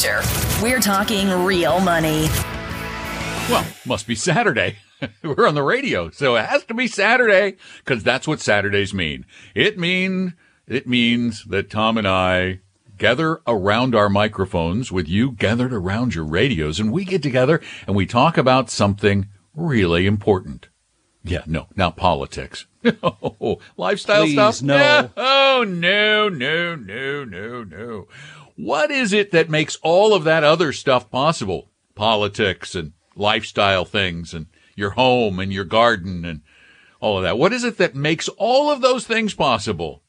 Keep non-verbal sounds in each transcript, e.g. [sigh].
Future. We're talking real money. Well, must be Saturday. [laughs] We're on the radio, so it has to be Saturday because that's what Saturdays mean. It mean it means that Tom and I gather around our microphones with you gathered around your radios and we get together and we talk about something really important. Yeah, no, not politics. [laughs] oh, lifestyle Please, stuff? no. Yeah. Oh, no, no, no, no, no. What is it that makes all of that other stuff possible? Politics and lifestyle things and your home and your garden and all of that. What is it that makes all of those things possible?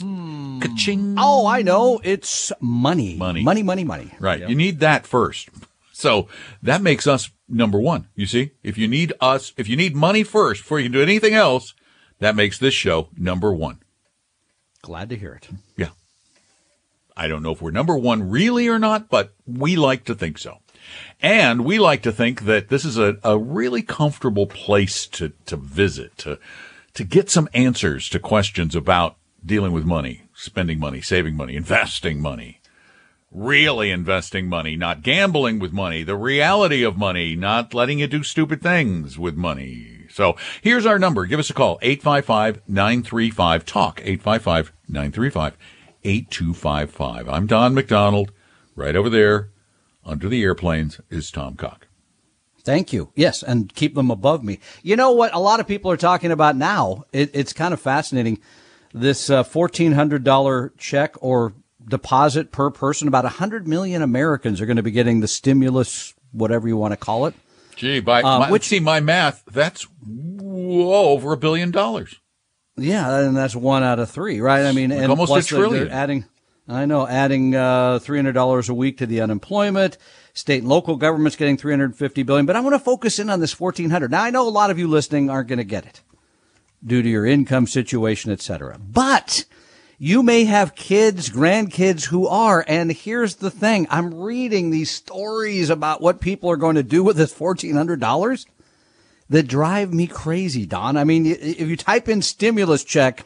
Hmm. Ka-ching. Oh, I know. It's money. Money. Money, money, money. Right. You need that first. So that makes us number one. You see, if you need us, if you need money first before you can do anything else, that makes this show number one. Glad to hear it. Yeah. I don't know if we're number one really or not, but we like to think so. And we like to think that this is a, a really comfortable place to, to visit, to, to get some answers to questions about dealing with money, spending money, saving money, investing money, really investing money, not gambling with money, the reality of money, not letting you do stupid things with money. So here's our number. Give us a call. 855-935-TALK. 855-935-8255. I'm Don McDonald. Right over there under the airplanes is Tom Cock. Thank you. Yes, and keep them above me. You know what? A lot of people are talking about now. It, it's kind of fascinating. This uh, fourteen hundred dollar check or deposit per person. About hundred million Americans are going to be getting the stimulus, whatever you want to call it. Gee, by Um, my, which- see my math, that's whoa, over a billion dollars. Yeah, and that's one out of three, right? I mean, Like and almost a plus they're- they're trillion. adding. I know, adding uh, three hundred dollars a week to the unemployment. State and local governments getting three hundred fifty billion. But I want to focus in on this fourteen hundred. Now, I know a lot of you listening aren't going to get it due to your income situation, et cetera. But you may have kids, grandkids who are. And here's the thing: I'm reading these stories about what people are going to do with this fourteen hundred dollars that drive me crazy, Don. I mean, if you type in stimulus check,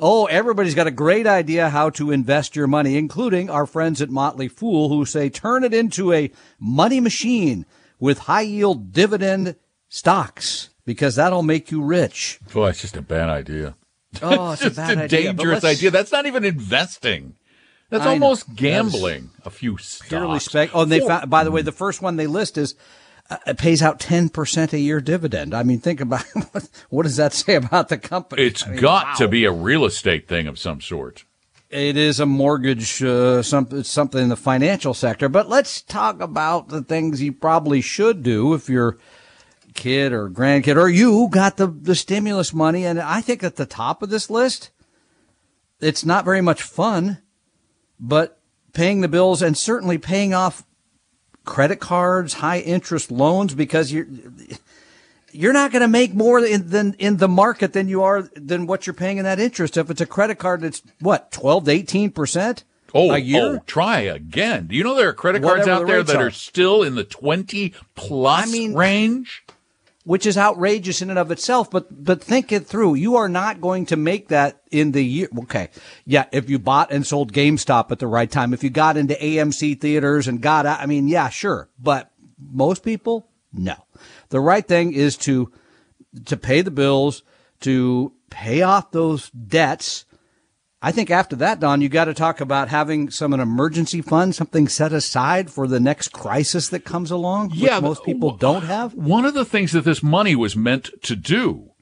oh, everybody's got a great idea how to invest your money, including our friends at Motley Fool who say turn it into a money machine with high yield dividend stocks because that'll make you rich. Boy, it's just a bad idea. Oh, it's, [laughs] Just a bad a idea. dangerous idea. That's not even investing. That's I know. almost gambling. A few Purely stocks. spec. Oh, and they found, by the way, the first one they list is it pays out 10% a year dividend. I mean, think about [laughs] what, what does that say about the company? It's I mean, got to be a real estate thing of some sort. It is a mortgage, uh, some, something in the financial sector. But let's talk about the things you probably should do if your kid or grandkid or you got the, the stimulus money. And I think at the top of this list, it's not very much fun, but paying the bills and certainly paying off credit cards, high interest loans, because you're, you're not going to make more in, than in the market than you are than what you're paying in that interest. If it's a credit card, that's what twelve to eighteen percent Oh, a year. oh, try again. Do you know there are credit cards Whatever out the there that are. are still in the 20 plus I mean- range? Which is outrageous in and of itself. But but think it through. You are not going to make that in the year. Okay, yeah. If you bought and sold GameStop at the right time, if you got into AMC theaters and got I mean, yeah, sure. But most people, no. The right thing is to to pay the bills, to pay off those debts. I think after that, Don, you got to talk about having some an emergency fund, something set aside for the next crisis that comes along. which Yeah, most people don't have. One of the things that this money was meant to do,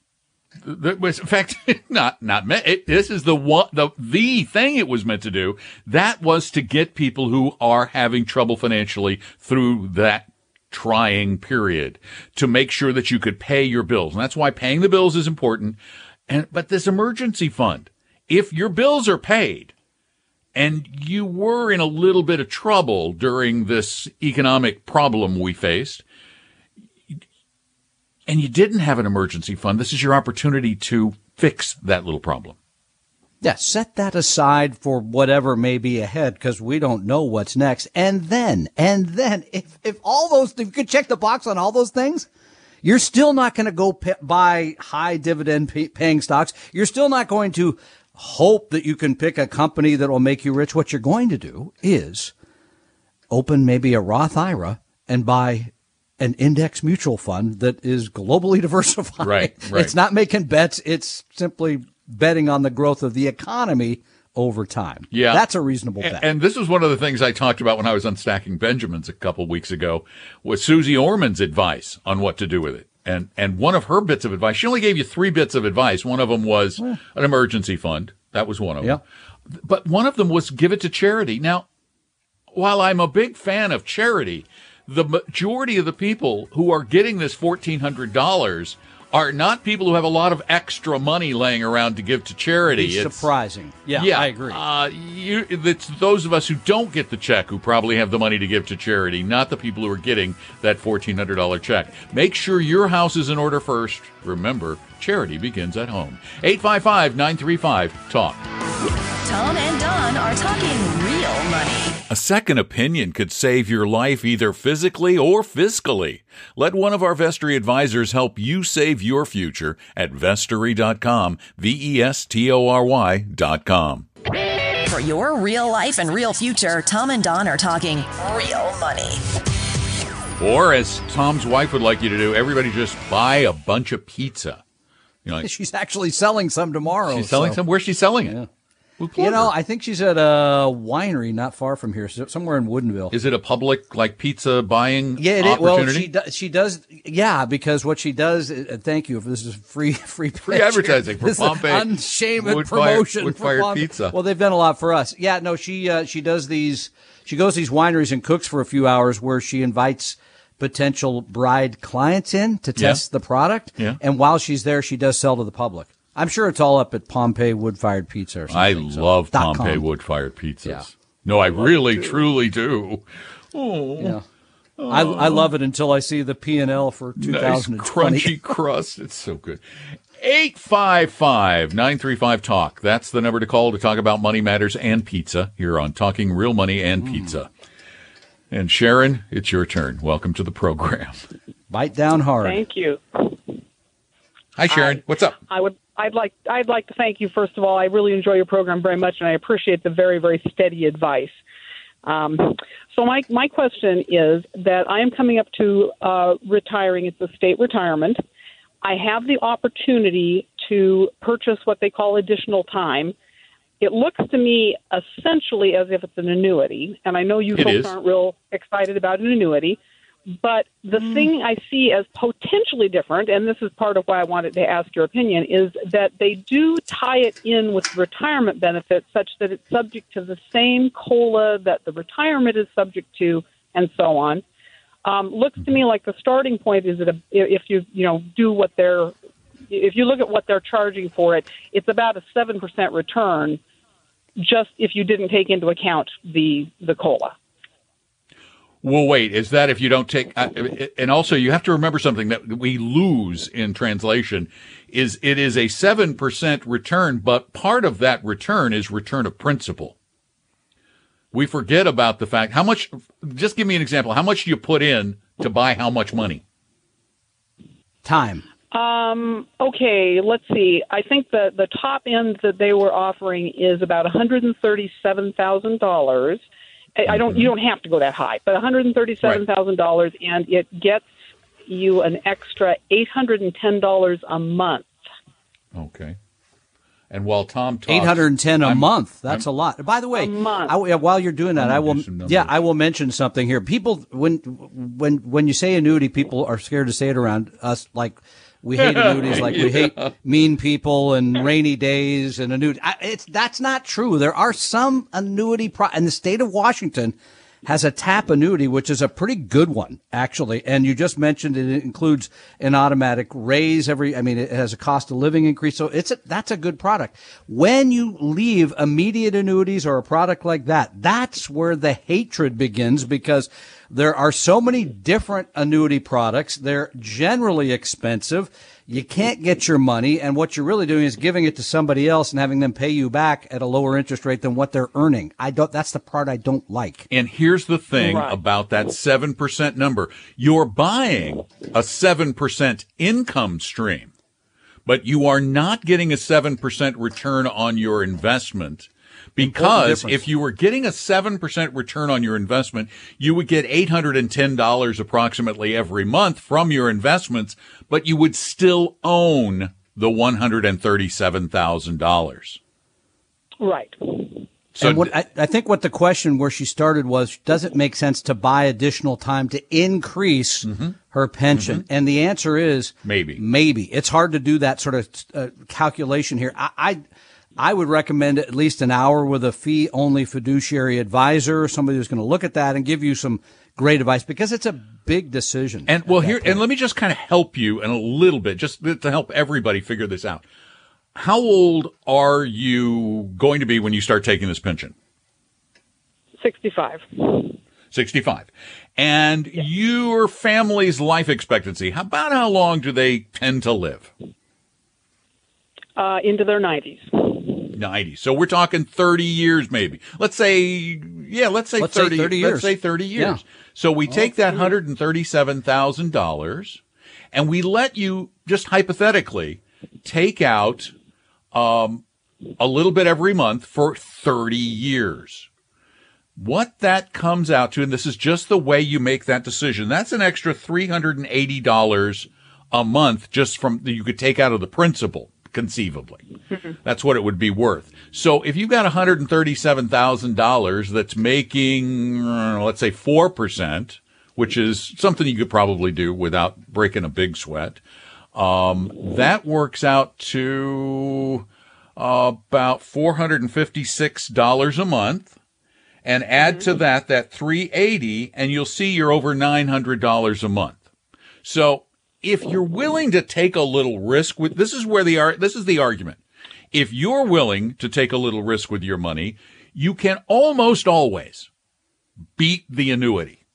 that was, in fact, [laughs] not not meant. It, this is the one, the the thing it was meant to do. That was to get people who are having trouble financially through that trying period to make sure that you could pay your bills, and that's why paying the bills is important. And but this emergency fund, if your bills are paid and you were in a little bit of trouble during this economic problem we faced, and you didn't have an emergency fund, this is your opportunity to fix that little problem. Yeah, set that aside for whatever may be ahead because we don't know what's next. And then, and then, if, if all those, if you could check the box on all those things, you're still not going to go p- buy high dividend pay- paying stocks. You're still not going to hope that you can pick a company that will make you rich. What you're going to do is open maybe a Roth IRA and buy an index mutual fund that is globally [laughs] diversified. Right, right. It's not making bets. It's simply betting on the growth of the economy over time. Yeah. That's a reasonable And, bet. and this was one of the things I talked about when I was on Stacking Benjamins a couple weeks ago was Suze Orman's advice on what to do with it. And, and one of her bits of advice, she only gave you three bits of advice. One of them was an emergency fund. That was one of them. Yeah. But one of them was give it to charity. Now, while I'm a big fan of charity, the majority of the people who are getting this $1,400 are not people who have a lot of extra money laying around to give to charity. It's It's- surprising. Yeah, yeah, I agree. Uh, you, it's those of us who don't get the check who probably have the money to give to charity, not the people who are getting that $1,400 check. Make sure your house is in order first. Remember, charity begins at home. 855 935 TALK. Tom and Don are talking real money. A second opinion could save your life either physically or fiscally. Let one of our Vestory advisors help you save your future at vestory.com, V E S T O R Y.com. For your real life and real future, Tom and Don are talking real money. Or, as Tom's wife would like you to do, everybody just buy a bunch of pizza. You know, like, [laughs] She's actually selling some tomorrow. she's selling so- some. Where's she selling it? We'll plug You know. I think she's at a winery not far from here, somewhere in Woodinville. is it a public like pizza buying yeah, it is. Well, she does. She does. Yeah, because what she does. Uh, thank you. If this is free, [laughs] free, Free advertising for This Pompeii unshamed promotion. for pizza. Well, they've done a lot for us. Yeah, no, she uh, she does these. She goes to these wineries and cooks for a few hours, where she invites potential bride clients in to Yeah. test the product. Yeah. And while she's there, she does sell to the public. I'm sure it's all up at Pompeii Wood Fired Pizza or I something. so- love dot Pompeii wood fired pizzas. Yeah. No, I really, truly do. Yeah. Oh. I, I oh. love it until I see the P and L for 2020. Nice crunchy [laughs] crust. It's so good. 855-935-TALK. That's the number to call to talk about money matters and pizza here on Talking Real Money and mm. Pizza. And Sharon, it's your turn. Welcome to the program. Bite down hard. Thank you. Hi, Sharon. What's up? I would I'd like I'd like to thank you first of all. I really enjoy your program very much and I appreciate the very very steady advice. Um, so my my question is that I am coming up to uh, retiring. It's a state retirement. I have the opportunity to purchase what they call additional time. It looks to me essentially as if it's an annuity, and I know you It folks is. aren't real excited about an annuity. But the thing I see as potentially different, and this is part of why I wanted to ask your opinion, is that they do tie it in with retirement benefits such that it's subject to the same COLA that the retirement is subject to, and so on. Um, looks to me like the starting point is that a, if you you know do what they're if you look at what they're charging for it, it's about a seven percent return, just if you didn't take into account the the COLA well, wait, is that if you don't take, uh, and also you have to remember something that we lose in translation is it is a 7% return, but part of that return is return of principal. We forget about the fact how much, just give me an example. How much do you put in to buy how much money? Time. Um, okay, let's see. I think the, the top end that they were offering is about $137,000 I don't. You don't have to go that high, but one hundred and thirty seven thousand dollars, and it gets you an extra eight hundred and ten dollars a month. Okay. And while Tom talks, Eight hundred and ten a I'm- month. That's I'm- a lot. By the way, A month. I, while you're doing that, I'm I gonna will. do some numbers. Yeah, I will mention something here. People, when when when you say annuity, people are scared to say it around us. Like we hate annuities, like we [laughs] hate mean people and rainy days and annuity. I, it's that's not true. There are some annuity pro in the state of Washington has a tap annuity, which is a pretty good one, actually. And you just mentioned it includes an automatic raise every, I mean, it has a cost of living increase. So it's a, that's a good product. When you leave immediate annuities or a product like that, that's where the hatred begins because there are so many different annuity products. They're generally expensive you can't get your money, and what you're really doing is giving it to somebody else and having them pay you back at a lower interest rate than what they're earning. I don't. That's the part I don't like. And here's the thing right. about that seven percent number: you're buying a seven percent income stream, but you are not getting a seven percent return on your investment because if you were getting a 7% return on your investment, you would get $810 approximately every month from your investments, but you would still own the $137,000. Right. So and what I, I, think what the question where she started was, does it make sense to buy additional time to increase mm-hmm. her pension? Mm-hmm. And the answer is maybe. Maybe it's hard to do that sort of uh, calculation here. I, I I would recommend at least an hour with a fee only fiduciary advisor, somebody who's going to look at that and give you some great advice because it's a big decision. And well, here, point. and let me just kind of help you in a little bit, just to help everybody figure this out. How old are you going to be when you start taking this pension? 65. 65. And yes. your family's life expectancy, how about how long do they tend to live? Uh, into their 90s. 90. So we're talking 30 years maybe. Let's say, yeah, let's say let's 30, say 30 years. Let's say 30 years. Yeah. So we take that $137,000 and we let you just hypothetically take out, um, a little bit every month for 30 years. What that comes out to, and this is just the way you make that decision, that's an extra $380 a month just from that you could take out of the principal conceivably. Mm-hmm. That's what it would be worth. So if you've got $137,000 that's making, uh, let's say 4%, which is something you could probably do without breaking a big sweat, um, that works out to about $456 a month. And add to mm-hmm. that that 380 and you'll see you're over $900 a month. So if you're willing to take a little risk with this is where the art, this is the argument. If you're willing to take a little risk with your money, you can almost always beat the annuity.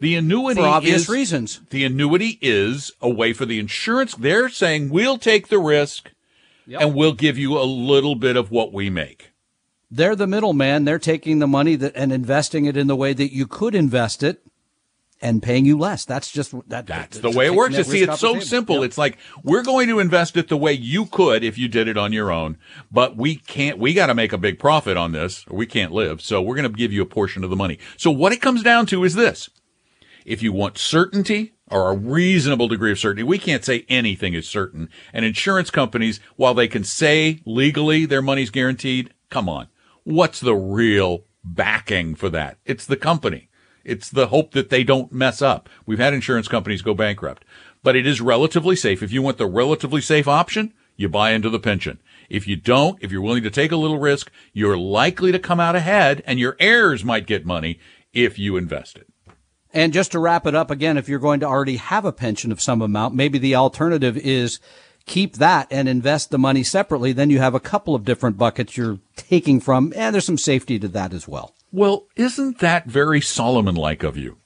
The annuity for obvious is, reasons. The annuity is a way for the insurance. They're saying we'll take the risk yep. and we'll give you a little bit of what we make. They're the middleman. They're taking the money that, and investing it in the way that you could invest it and paying you less. That's just that. That's the way it works. You see, it's so simple. Yep. It's like we're going to invest it the way you could if you did it on your own, but we can't. We got to make a big profit on this, or we can't live. So we're going to give you a portion of the money. So what it comes down to is this: if you want certainty or a reasonable degree of certainty, we can't say anything is certain. And insurance companies, while they can say legally their money's guaranteed, come on, what's the real backing for that? It's the company. It's the hope that they don't mess up. We've had insurance companies go bankrupt, but it is relatively safe. If you want the relatively safe option, you buy into the pension. If you don't, if you're willing to take a little risk, you're likely to come out ahead and your heirs might get money if you invest it. And just to wrap it up again, if you're going to already have a pension of some amount, maybe the alternative is keep that and invest the money separately. Then you have a couple of different buckets you're taking from, and there's some safety to that as well. Well, isn't that very Solomon-like of you?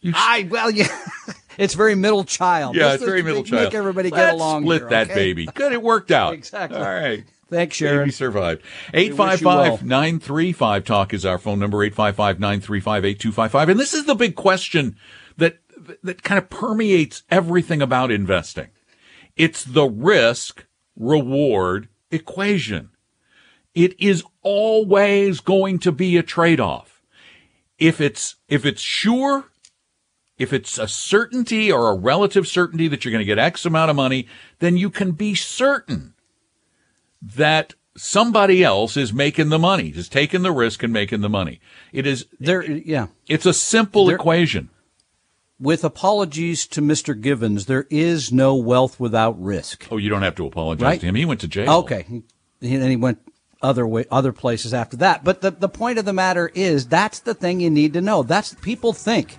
you I well, yeah, [laughs] it's very middle child. Yeah, Let's it's very middle child. Make everybody Let's get along. Split here, that okay? baby. Good, it worked out. [laughs] exactly. All right. Thanks, Sharon. Baby survived. 855-935 talk is our phone number. 855-935-8255. And this is the big question that that kind of permeates everything about investing. It's the risk reward equation. It is always going to be a trade-off. If it's, if it's sure, if it's a certainty or a relative certainty that you're going to get X amount of money, then you can be certain that somebody else is making the money, is taking the risk and making the money. It is there. Eh, yeah. It's a simple there, equation. With apologies to Mr. Givens, there is no wealth without risk. Oh, you don't have to apologize right? to him. He went to jail. Okay. And he went other way, other places after that. But the, the point of the matter is that's the thing you need to know. That's people think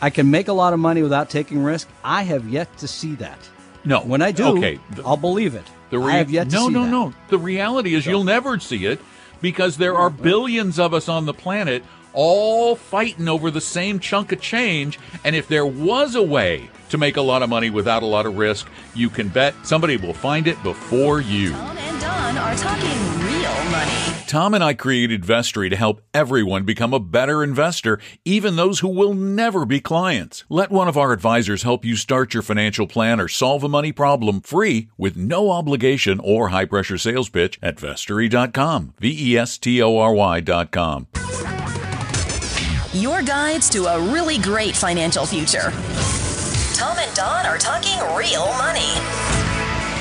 I can make a lot of money without taking risk. I have yet to see that. No. When I do, Okay. I'll believe it. The I have yet to no, see no, that. no. The reality is you'll never see it because there are billions of us on the planet all fighting over the same chunk of change. And if there was a way to make a lot of money without a lot of risk, you can bet somebody will find it before you. Tom and Don are talking real money. Tom and I created Vestory to help everyone become a better investor, even those who will never be clients. Let one of our advisors help you start your financial plan or solve a money problem free with no obligation or high pressure sales pitch at vestory.com. V E S T O R Y.com. Your guides to a really great financial future. Tom and Don are talking real money.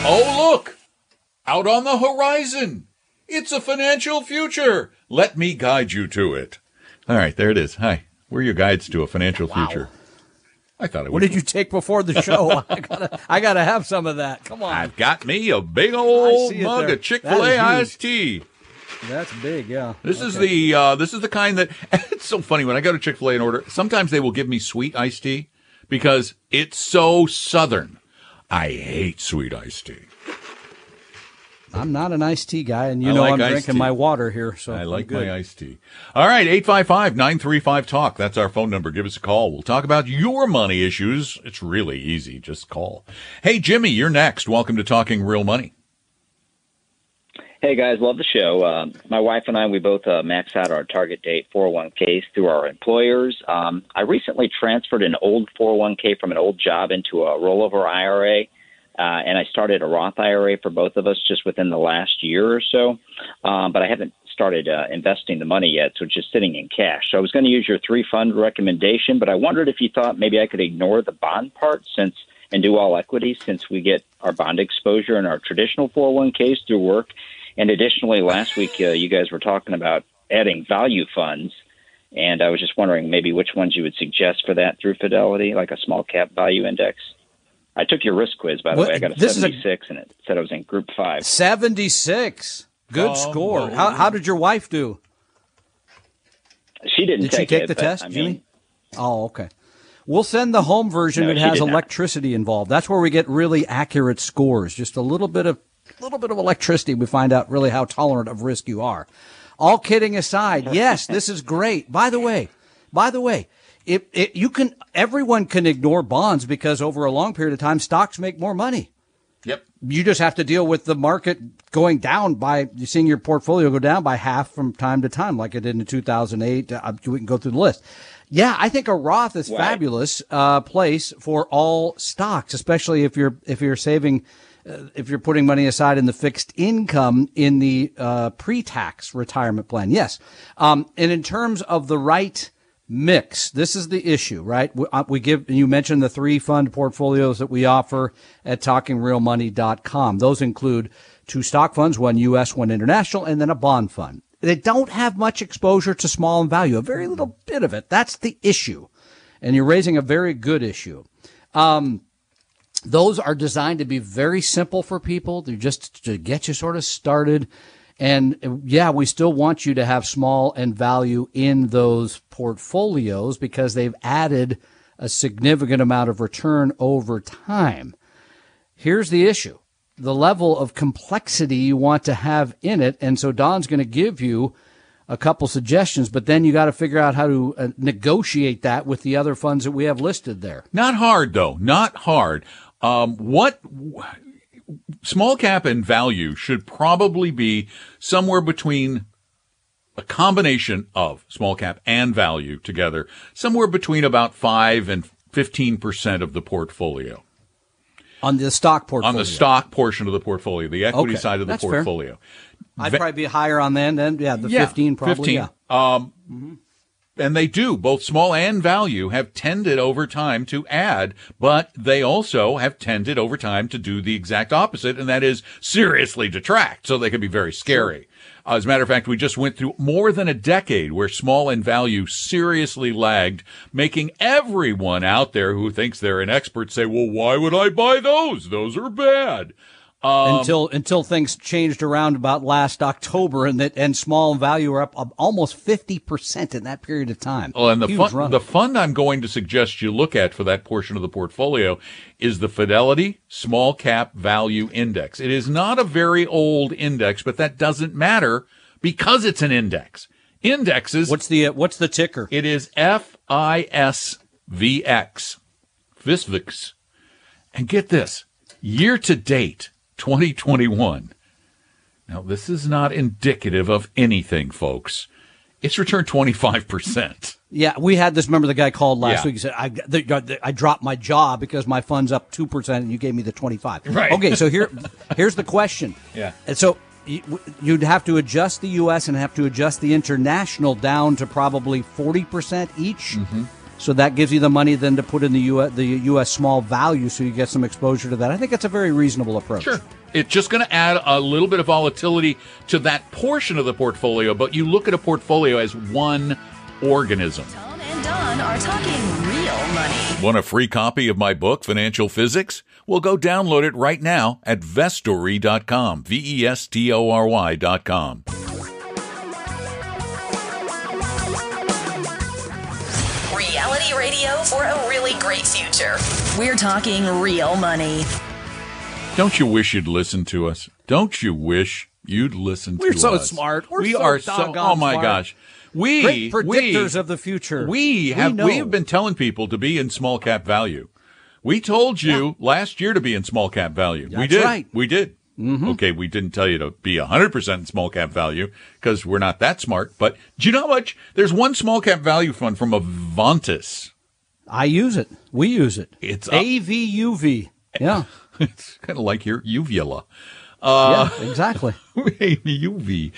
Oh, look! Out on the horizon! It's a financial future! Let me guide you to it. All right, there it is. Hi. We're your guides to a financial future. I thought it What did you take before the show? [laughs] I gotta, I gotta have some of that. Come on. I've got me a big old mug of Chick Fil A iced tea. That's big, yeah. This is the uh, this is the kind that [laughs] it's so funny when I go to Chick Fil A and order. Sometimes they will give me sweet iced tea because it's so southern. I hate sweet iced tea. I'm not an iced tea guy, and you I know like I'm drinking tea. my water here. So I like good. my iced tea. All right, 855-935 talk. That's our phone number. Give us a call. We'll talk about your money issues. It's really easy. Just call. Hey Jimmy, you're next. Welcome to Talking Real Money. Hey guys, love the show. Um, my wife and I, we both uh, max out our target date 401ks through our employers. Um, I recently transferred an old 401k from an old job into a rollover IRA, uh, and I started a Roth IRA for both of us just within the last year or so. Um, but I haven't started uh, investing the money yet, so it's just sitting in cash. So I was going to use your three fund recommendation, but I wondered if you thought maybe I could ignore the bond part since and do all equity since we get our bond exposure in our traditional 401ks through work. And additionally, last week uh, you guys were talking about adding value funds, and I was just wondering maybe which ones you would suggest for that through Fidelity, like a small cap value index. I took your risk quiz, by the What- way. I got a this is a- 76, and it said I was in Group Five. 76. Good Oh, score. Lord. How, how did your wife do? She didn't Did she take, take it, the but, test, I mean, Jimmy? Oh, okay. We'll send the home version No, that has did not. electricity involved. That's where we get really accurate scores. Just a little bit of little bit of electricity, we find out really how tolerant of risk you are. All kidding aside, yes, this is great. By the way, by the way, it, it, you can everyone can ignore bonds because over a long period of time, stocks make more money Yep. you just have to deal with the market going down by seeing your portfolio go down by half from time to time, like it did in 2008. Uh, we can go through the list. Yeah, I think a Roth is Right. fabulous uh, place for all stocks, especially if you're if you're saving. Uh, if you're putting money aside in the fixed income in the uh, pre-tax retirement plan, yes. Um, and in terms of the right mix. This is the issue, right? We, uh, we give, you mentioned the three fund portfolios that we offer at talkingrealmoney.com. Those include two stock funds, one U.S., one international, and then a bond fund. They don't have much exposure to small and value, a very little bit of it. That's the issue. And you're raising a very good issue. Um, those are designed to be very simple for people. They're just to get you sort of started. And yeah, we still want you to have small and value in those portfolios because they've added a significant amount of return over time. Here's the issue. The level of complexity you want to have in it. And so Don's going to give you a couple suggestions, but then you got to figure out how to uh, negotiate that with the other funds that we have listed there. Not hard though. Not hard. Um, what small cap and value should probably be somewhere between a combination of small cap and value together, somewhere between about five and fifteen percent of the portfolio On the stock portfolio. on the stock portion of the portfolio, the equity Okay, side of the that's fair. portfolio. I'd Ve- probably be higher on that. Then, yeah, the Yeah, 15 probably. 15. Yeah. Um, and they do both small and value have tended over time to add, but they also have tended over time to do the exact opposite, and that is seriously detract. So they can be very scary. Uh, as a matter of fact, we just went through more than a decade where small and value seriously lagged, making everyone out there who thinks they're an expert say, well, why would I buy those? Those are bad. Um, until until things changed around about last October, and that and small value are up almost fifty percent in that period of time. Well, and the Huge fund, run. the fund I'm going to suggest you look at for that portion of the portfolio is the Fidelity Small Cap Value Index. It is not a very old index, but that doesn't matter because it's an index. Indexes. what's the uh, what's the ticker? It is F I S V X. Visvix. And get this year to date, 2021. Now, this is not indicative of anything, folks. It's returned 25%. Yeah, we had this. Remember the guy called last Yeah. week. He said, I, the, the, I dropped my job because my fund's up 2% and you gave me the 25. Right. Okay, so here, [laughs] here's the question. Yeah. And so you- you'd have to adjust the U.S. and have to adjust the international down to probably 40% each. Mm-hmm. So that gives you the money then to put in the U.S. the U.S. small value, so you get some exposure to that. I think it's a very reasonable approach. Sure. It's just going to add a little bit of volatility to that portion of the portfolio, but you look at a portfolio as one organism. Tom and Don are talking real money. Want a free copy of my book, Financial Physics? Well, go download it right now at vestory.com. V E S T O R Y.com. a great future. We're talking real money. Don't you wish you'd listen to us? Don't you wish you'd listen to us? We're to so us? smart. We're we so are so. Oh my smart. gosh, we Great predictors we, of the future. We have know. we have been telling people to be in small cap value. We told you last year to be in small cap value. we did. right. We did. Mm-hmm. Okay, we didn't tell you to be 100% in small cap value because we're not that smart. But do you know how much? There's one small cap value fund from Avantis. I use it. We use it. It's. AVUV. Yeah. [laughs] It's kind of like your uvula. Uh, yeah, exactly. [laughs] AVUV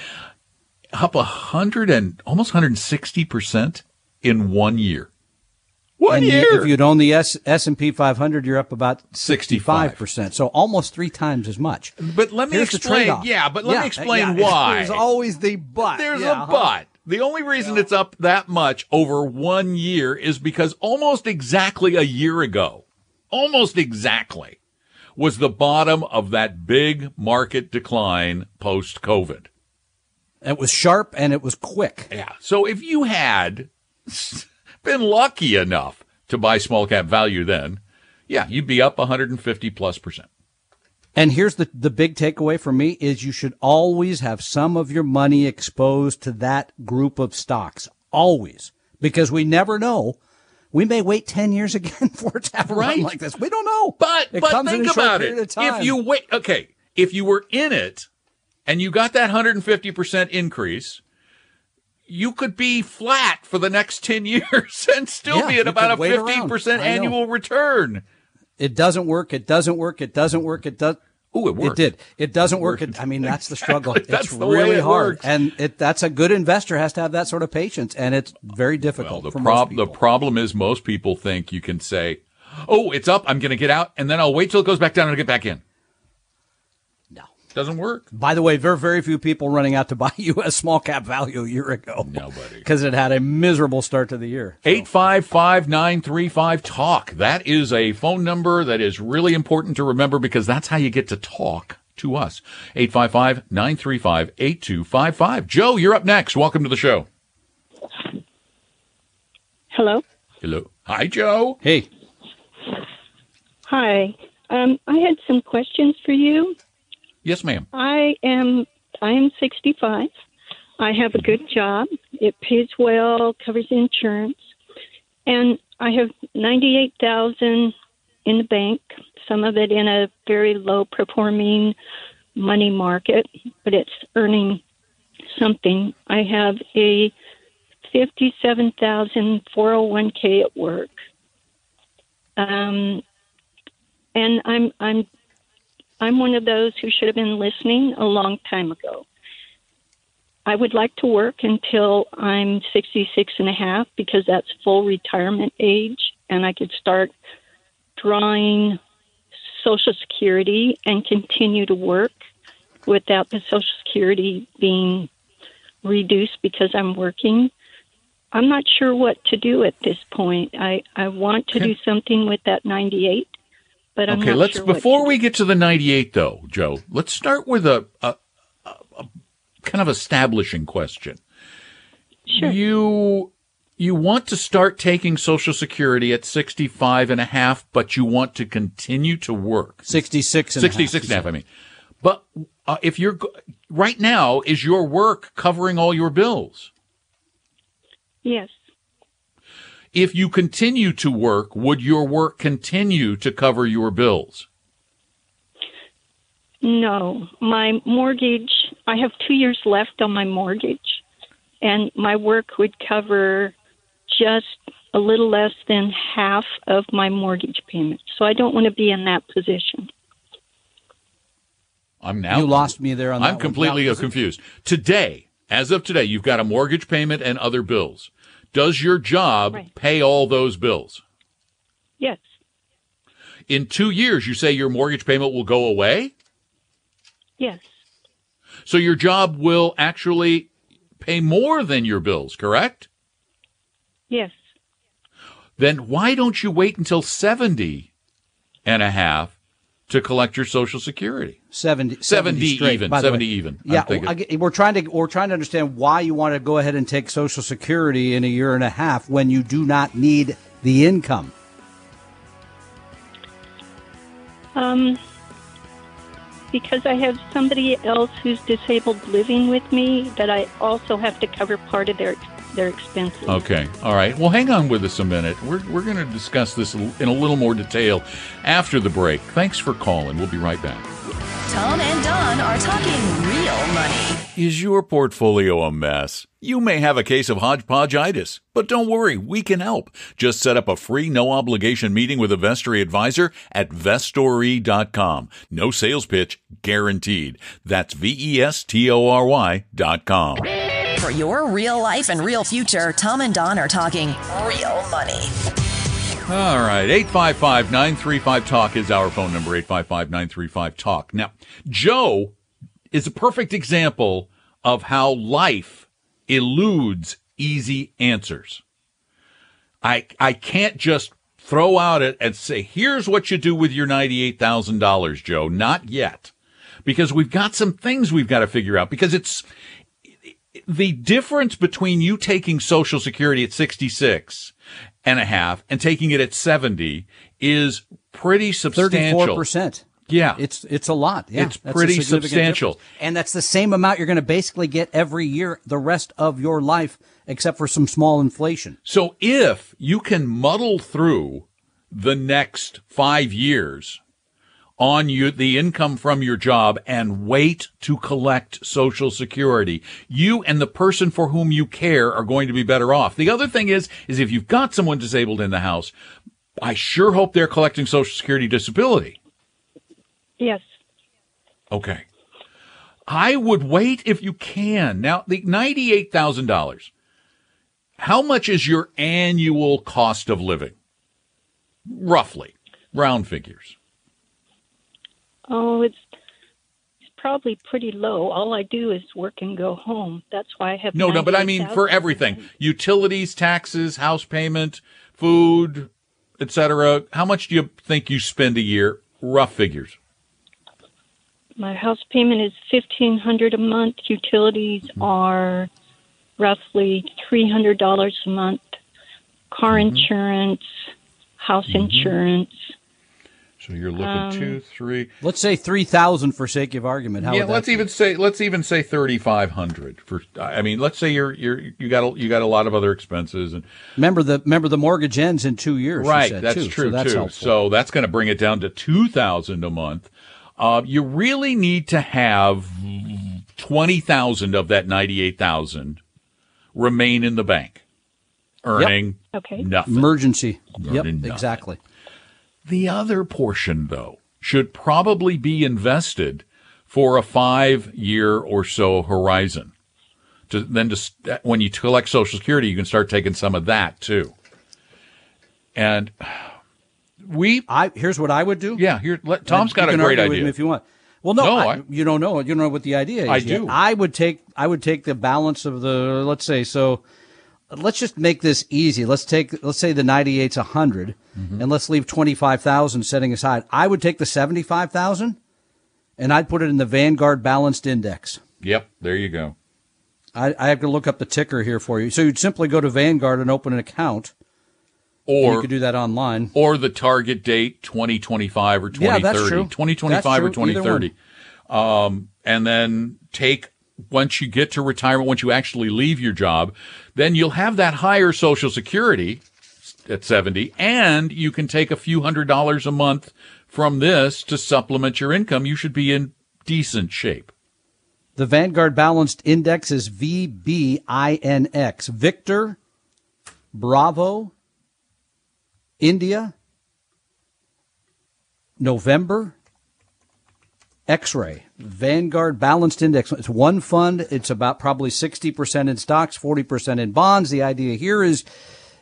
up a hundred and almost 160 percent in one year. One and you- year. if you'd own the S S and P 500, you're up about 65. 65 percent. So almost three times as much. but let me Here's explain. Yeah, but let Yeah, me explain yeah, [laughs] why. There's always the but. There's Yeah, a huh? but. The only reason it's up that much over one year is because almost exactly a year ago, almost exactly, was the bottom of that big market decline post COVID. It was sharp and it was quick. Yeah. So if you had [laughs] been lucky enough to buy small cap value then, yeah, you'd be up 150 plus percent. And here's the, the big takeaway for me is you should always have some of your money exposed to that group of stocks. Always. Because we never know. We may wait 10 years [laughs] again for it to have a run like this. We don't know. But it but think about it. If you wait, okay, if you were in it and you got that 150 percent increase, you could be flat for the next 10 [laughs] years and still Yeah, be at about a could wait around. 15 percent I annual return. It doesn't work. It doesn't work. It doesn't work. It does. Ooh, it worked. It did. It doesn't It work. It, I mean, that's the [laughs] struggle. That's it's the really it hard, works. and it that's a good investor has to have that sort of patience, and it's very difficult. Well, the prob- the problem is most people think you can say, "Oh, it's up. I'm going to get out, and then I'll wait till it goes back down and I'll get back in." No. Doesn't work. By the way, very very few people running out to buy [laughs] U.S. small cap value a year ago. Nobody. [laughs] because it had a miserable start to the year. 855-935 talk. That is a phone number that is really important to remember because that's how you get to talk to us. 855-935-8255. Joe, you're up next. Welcome to the show. Hello. Hello. Hi, Joe. Hey, Hi. Um, I had some questions for you. Yes, ma'am. I am I am 65. I have a good job. It pays well, covers insurance, and I have 98,000 in the bank. Some of it in a very low performing money market, but it's earning something. I have a 57,000 401k at work. Um, and I'm I'm I'm one of those who should have been listening a long time ago. I would like to work until I'm 66 and a half because that's full retirement age and I could start drawing social security and continue to work without the social security being reduced because I'm working. I'm not sure what to do at this point. I, I want to do something with that 98, but I'm okay, not let's sure what before we get to the 98 though, Joe. Let's start with a, a, a, a kind of establishing question. Sure. You you want to start taking social security at 65 and a half, but you want to continue to work. 66 and a half, 66 and a half, I mean. But uh, if you're right now is your work covering all your bills? Yes. If you continue to work, would your work continue to cover your bills? No, my mortgage, I have two years left on my mortgage, and my work would cover just a little less than half of my mortgage payment. So I don't want to be in that position. I'm now You lost me there on that I'm completely Now, confused. Today, as of today, you've got a mortgage payment and other bills. Does your job Right. pay all those bills? Yes. In two years, you say your mortgage payment will go away? Yes. So your job will actually pay more than your bills, correct? Yes. Then why don't you wait until 70 and a half to collect your social security? 70, 70 straight, even, 70 way. even, Yeah. I we're trying to we're trying to understand why you want to go ahead and take Social Security in a year and a half when you do not need the income. Um, because I have somebody else who's disabled living with me that I also have to cover part of their their expensive. Okay. All right. Well, hang on with us a minute. We're, we're going to discuss this in a little more detail after the break. Thanks for calling. We'll be right back. Tom and Don are talking real money. Is your portfolio a mess? You may have a case of hodgepodgeitis, but don't worry, we can help. Just set up a free, no obligation meeting with a Vestory advisor at vestory.com. No sales pitch guaranteed. That's V E S T O R Y dot com. For your real life and real future, Tom and Don are talking real money. All right, 855 935 Talk is our phone number, 855 935 Talk. Now, Joe is a perfect example of how life eludes easy answers. I, I can't just throw out it and say, here's what you do with your $98,000, Joe. Not yet. Because we've got some things we've got to figure out because it's, the difference between you taking social security at 66 and a half and taking it at 70 is pretty substantial. 34%. Yeah. It's it's a lot. Yeah, It's pretty substantial. difference. And that's the same amount you're going to basically get every year the rest of your life except for some small inflation. So if you can muddle through the next five years on you, the income from your job and wait to collect social security, you and the person for whom you care are going to be better off. The other thing is, is if you've got someone disabled in the house, I sure hope they're collecting social security disability. Yes. Okay. I would wait if you can. Now, the $98,000. How much is your annual cost of living? Roughly. Round figures. Oh, it's it's probably pretty low. All I do is work and go home. That's why I have No, no, but I mean for everything. Utilities, taxes, house payment, food, etc. How much do you think you spend a year? Rough figures. My house payment is fifteen hundred a month. Utilities Mm-hmm. are roughly three hundred dollars a month. Car Mm-hmm. insurance, house insurance. So you're looking Um, two, three. Let's say 3000 for sake of argument. How yeah, let's be? even say let's even say thirty five hundred for. I mean, let's say you're you're you got a, you got a lot of other expenses and Remember the remember the mortgage ends in 2 years right. said, That's too, true so that's too. helpful. So that's going to bring it down to two thousand a month. Uh, you really need to have twenty thousand of that ninety eight thousand remain in the bank, earning Okay. nothing. Emergency. Yep, nothing. exactly. The other portion, though, should probably be invested for a five year or so horizon. To, then, to, when you collect Social Security, you can start taking some of that too. And we, I here's what I would do. yeah, here, let, Tom's got a great idea. if you want. Well, no, No, I, I- you don't know. You don't know what the idea is. I yet. do. I would take. I would take the balance of the. Let's say so. Let's just make this easy. Let's take, let's say the 98's 100 Mm-hmm. and let's leave 25,000 setting aside. I would take the 75,000 and I'd put it in the Vanguard Balanced Index. Yep, there you go. I, I have to look up the ticker here for you. So you'd simply go to Vanguard and open an account. Or you could do that online. or the target date 2025 or 2030 Yeah, that's true. 2025 That's or true. Either 2030 um, and then take once you get to retirement once you actually leave your job then you'll have that higher social security at 70 and you can take a few hundred dollars a month from this to supplement your income you should be in decent shape The Vanguard Balanced Index is VBINX. Victor, Bravo, India, November, X-ray. Vanguard Balanced Index. It's one fund. It's about probably 60% in stocks, 40% in bonds. The idea here is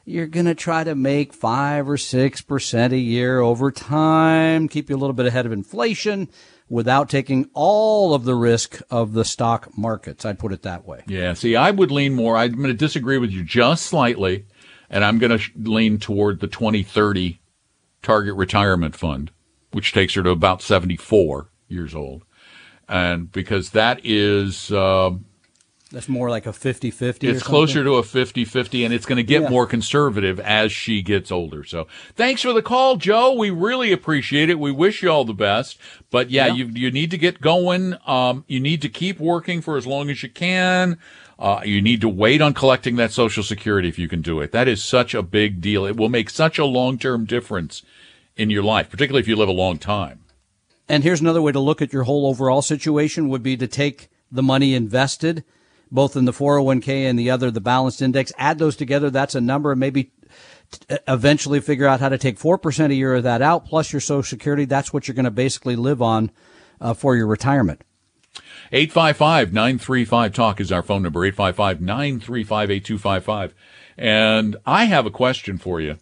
you're going to try to make five or 6% a year over time, keep you a little bit ahead of inflation without taking all of the risk of the stock markets. I'd put it that way. Yeah, see, I would lean more. I'm going to disagree with you just slightly, and I'm going to lean toward the 2030 target retirement fund, which takes her to about 74 years old. And because that is, um, That's more like a 50-50 or it's closer to a 50 50, and it's going to get Yeah. more conservative as she gets older. So thanks for the call, Joe. We really appreciate it. We wish you all the best. But yeah, you, you need to get going. Um, you need to keep working for as long as you can. Uh, you need to wait on collecting that social security if you can do it. That is such a big deal. It will make such a long term difference in your life, particularly if you live a long time. And here's another way to look at your whole overall situation would be to take the money invested, both in the 401k and the other, the balanced index, add those together. That's a number and maybe eventually figure out how to take 4% a year of that out plus your social security. That's what you're going to basically live on uh, for your retirement. 855-935-TALK is our phone number, 855-935-8255. And I have a question for you.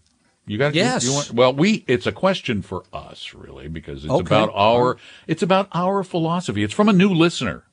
You got Yes. You, want, well, we it's a question for us really because it's Okay. about our it's about our philosophy. It's from a new listener.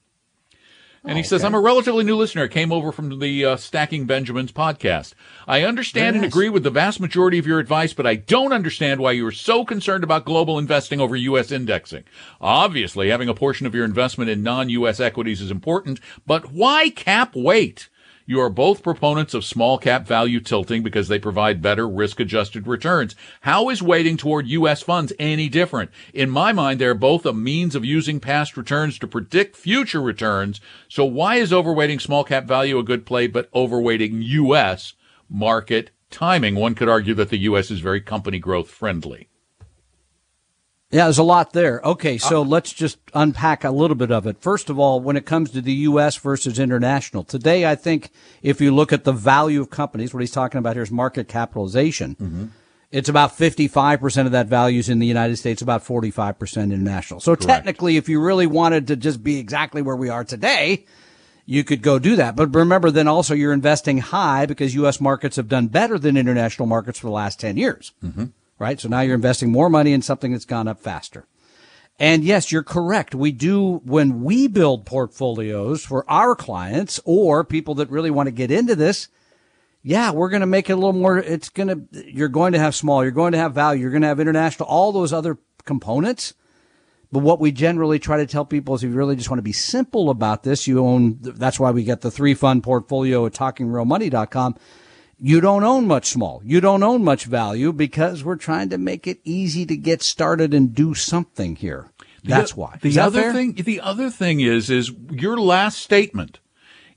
And he says, I'm a relatively new listener. I came over from the uh, Stacking Benjamins podcast. I understand and agree with the vast majority of your advice, but I don't understand why you are so concerned about global investing over U.S. indexing. Obviously, having a portion of your investment in non-U.S. equities is important, but why cap weight? You are both proponents of small cap value tilting because they provide better risk adjusted returns. How is weighting toward U.S. funds any different? In my mind, they are both a means of using past returns to predict future returns. So why is overweighting small cap value a good play, but overweighting U.S. market timing? One could argue that the U.S. is very company growth friendly. Yeah, there's a lot there. Okay, so let's just unpack a little bit of it. First of all, when it comes to the U.S. versus international, today I think if you look at the value of companies, what he's talking about here is market capitalization. It's about 55% of that value is in the United States, about 45% international. So technically, if you really wanted to just be exactly where we are today, you could go do that. But remember, then also you're investing high because U.S. markets have done better than international markets for the last 10 years. Mm-hmm. Right? So now you're investing more money in something that's gone up faster. And yes, you're correct. We do, when we build portfolios for our clients or people that really want to get into this, yeah, we're going to make it a little more, it's going to, you're going to have small, you're going to have value, you're going to have international, all those other components. But what we generally try to tell people is if you really just want to be simple about this, you own, that's why we get the three fund portfolio at talkingrealmoney.com. You don't own much small. You don't own much value because we're trying to make it easy to get started and do something here. That's The- why. The that other fair? thing, the other thing is, is your last statement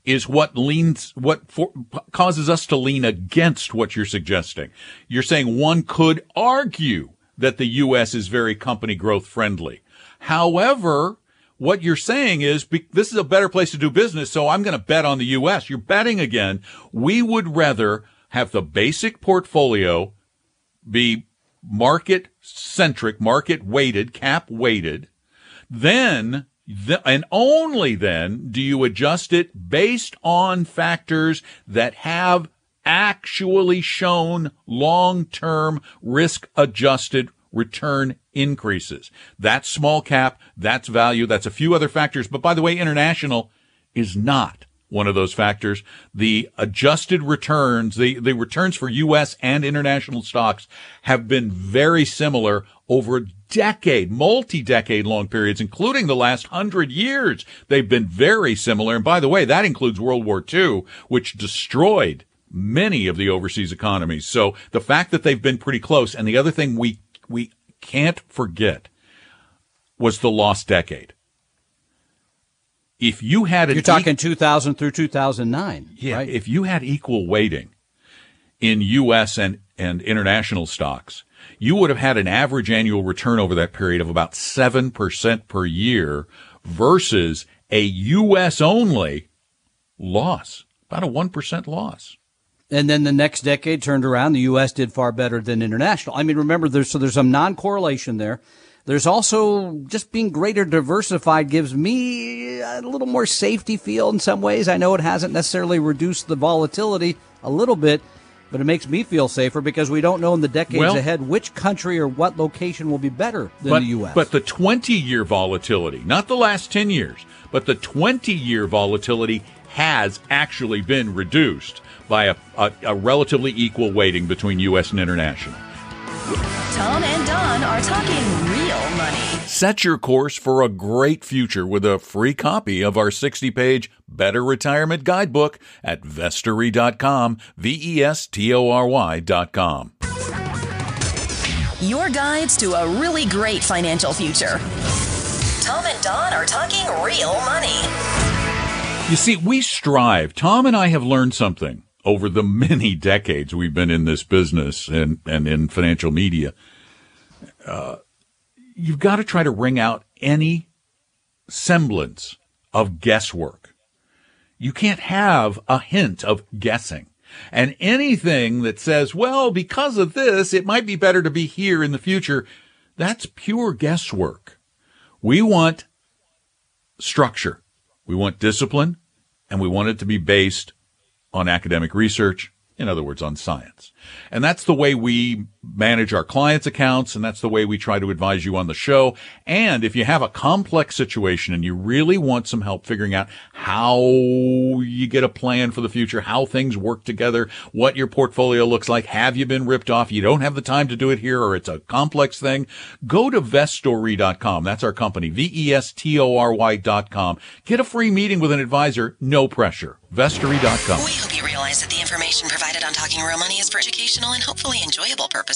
is what leans, what for, causes us to lean against what you're suggesting. You're saying one could argue that the U.S. is very company growth friendly. However, what you're saying is this is a better place to do business, so I'm going to bet on the U.S. You're betting again. We would rather have the basic portfolio be market centric, market weighted, cap weighted, then th- and only then do you adjust it based on factors that have actually shown long-term risk adjusted return increases. That's small cap, that's value, that's a few other factors. But by the way, international is not one of those factors. The adjusted returns, the, the returns for U.S. and international stocks have been very similar over a decade, multi-decade long periods, including the last hundred years. They've been very similar. And by the way, that includes World War II, which destroyed many of the overseas economies. So the fact that they've been pretty close. And the other thing we, we can't forget was the lost decade if you had you're talking e- 2000 through 2009 yeah right? if you had equal weighting in us and and international stocks you would have had an average annual return over that period of about 7% per year versus a us only loss about a 1% loss. And then the next decade turned around the us did far better than international. I mean remember there's so there's some non-correlation there there's also just being greater diversified gives me a little more safety feel in some ways. I know it hasn't necessarily reduced the volatility a little bit, but it makes me feel safer because we don't know in the decades well, ahead which country or what location will be better than but, the U.S. But the 20 year volatility, not the last 10 years, but the 20 year volatility has actually been reduced by a, a, a relatively equal weighting between U.S. and international. Tom and Don are talking real money. Set your course for a great future with a free copy of our 60 page Better Retirement Guidebook at vestory.com, V E S T O R Y.com. Your guides to a really great financial future. Tom and Don are talking real money. You see, we strive. Tom and I have learned something over the many decades we've been in this business and, and in financial media, uh, you've got to try to wring out any semblance of guesswork. You can't have a hint of guessing. And anything that says, well, because of this, it might be better to be here in the future, that's pure guesswork. We want structure. We want discipline and we want it to be based on academic research, in other words, on science. And that's the way we manage our clients' accounts, and that's the way we try to advise you on the show. And if you have a complex situation and you really want some help figuring out how you get a plan for the future, how things work together, what your portfolio looks like, have you been ripped off? You don't have the time to do it here, or it's a complex thing. Go to vestory.com. That's our company, V-E-S-T-O-R-Y.com. Get a free meeting with an advisor, no pressure. Vestory.com. We hope you realize that the information provided on Talking Real Money is for educational and hopefully enjoyable purposes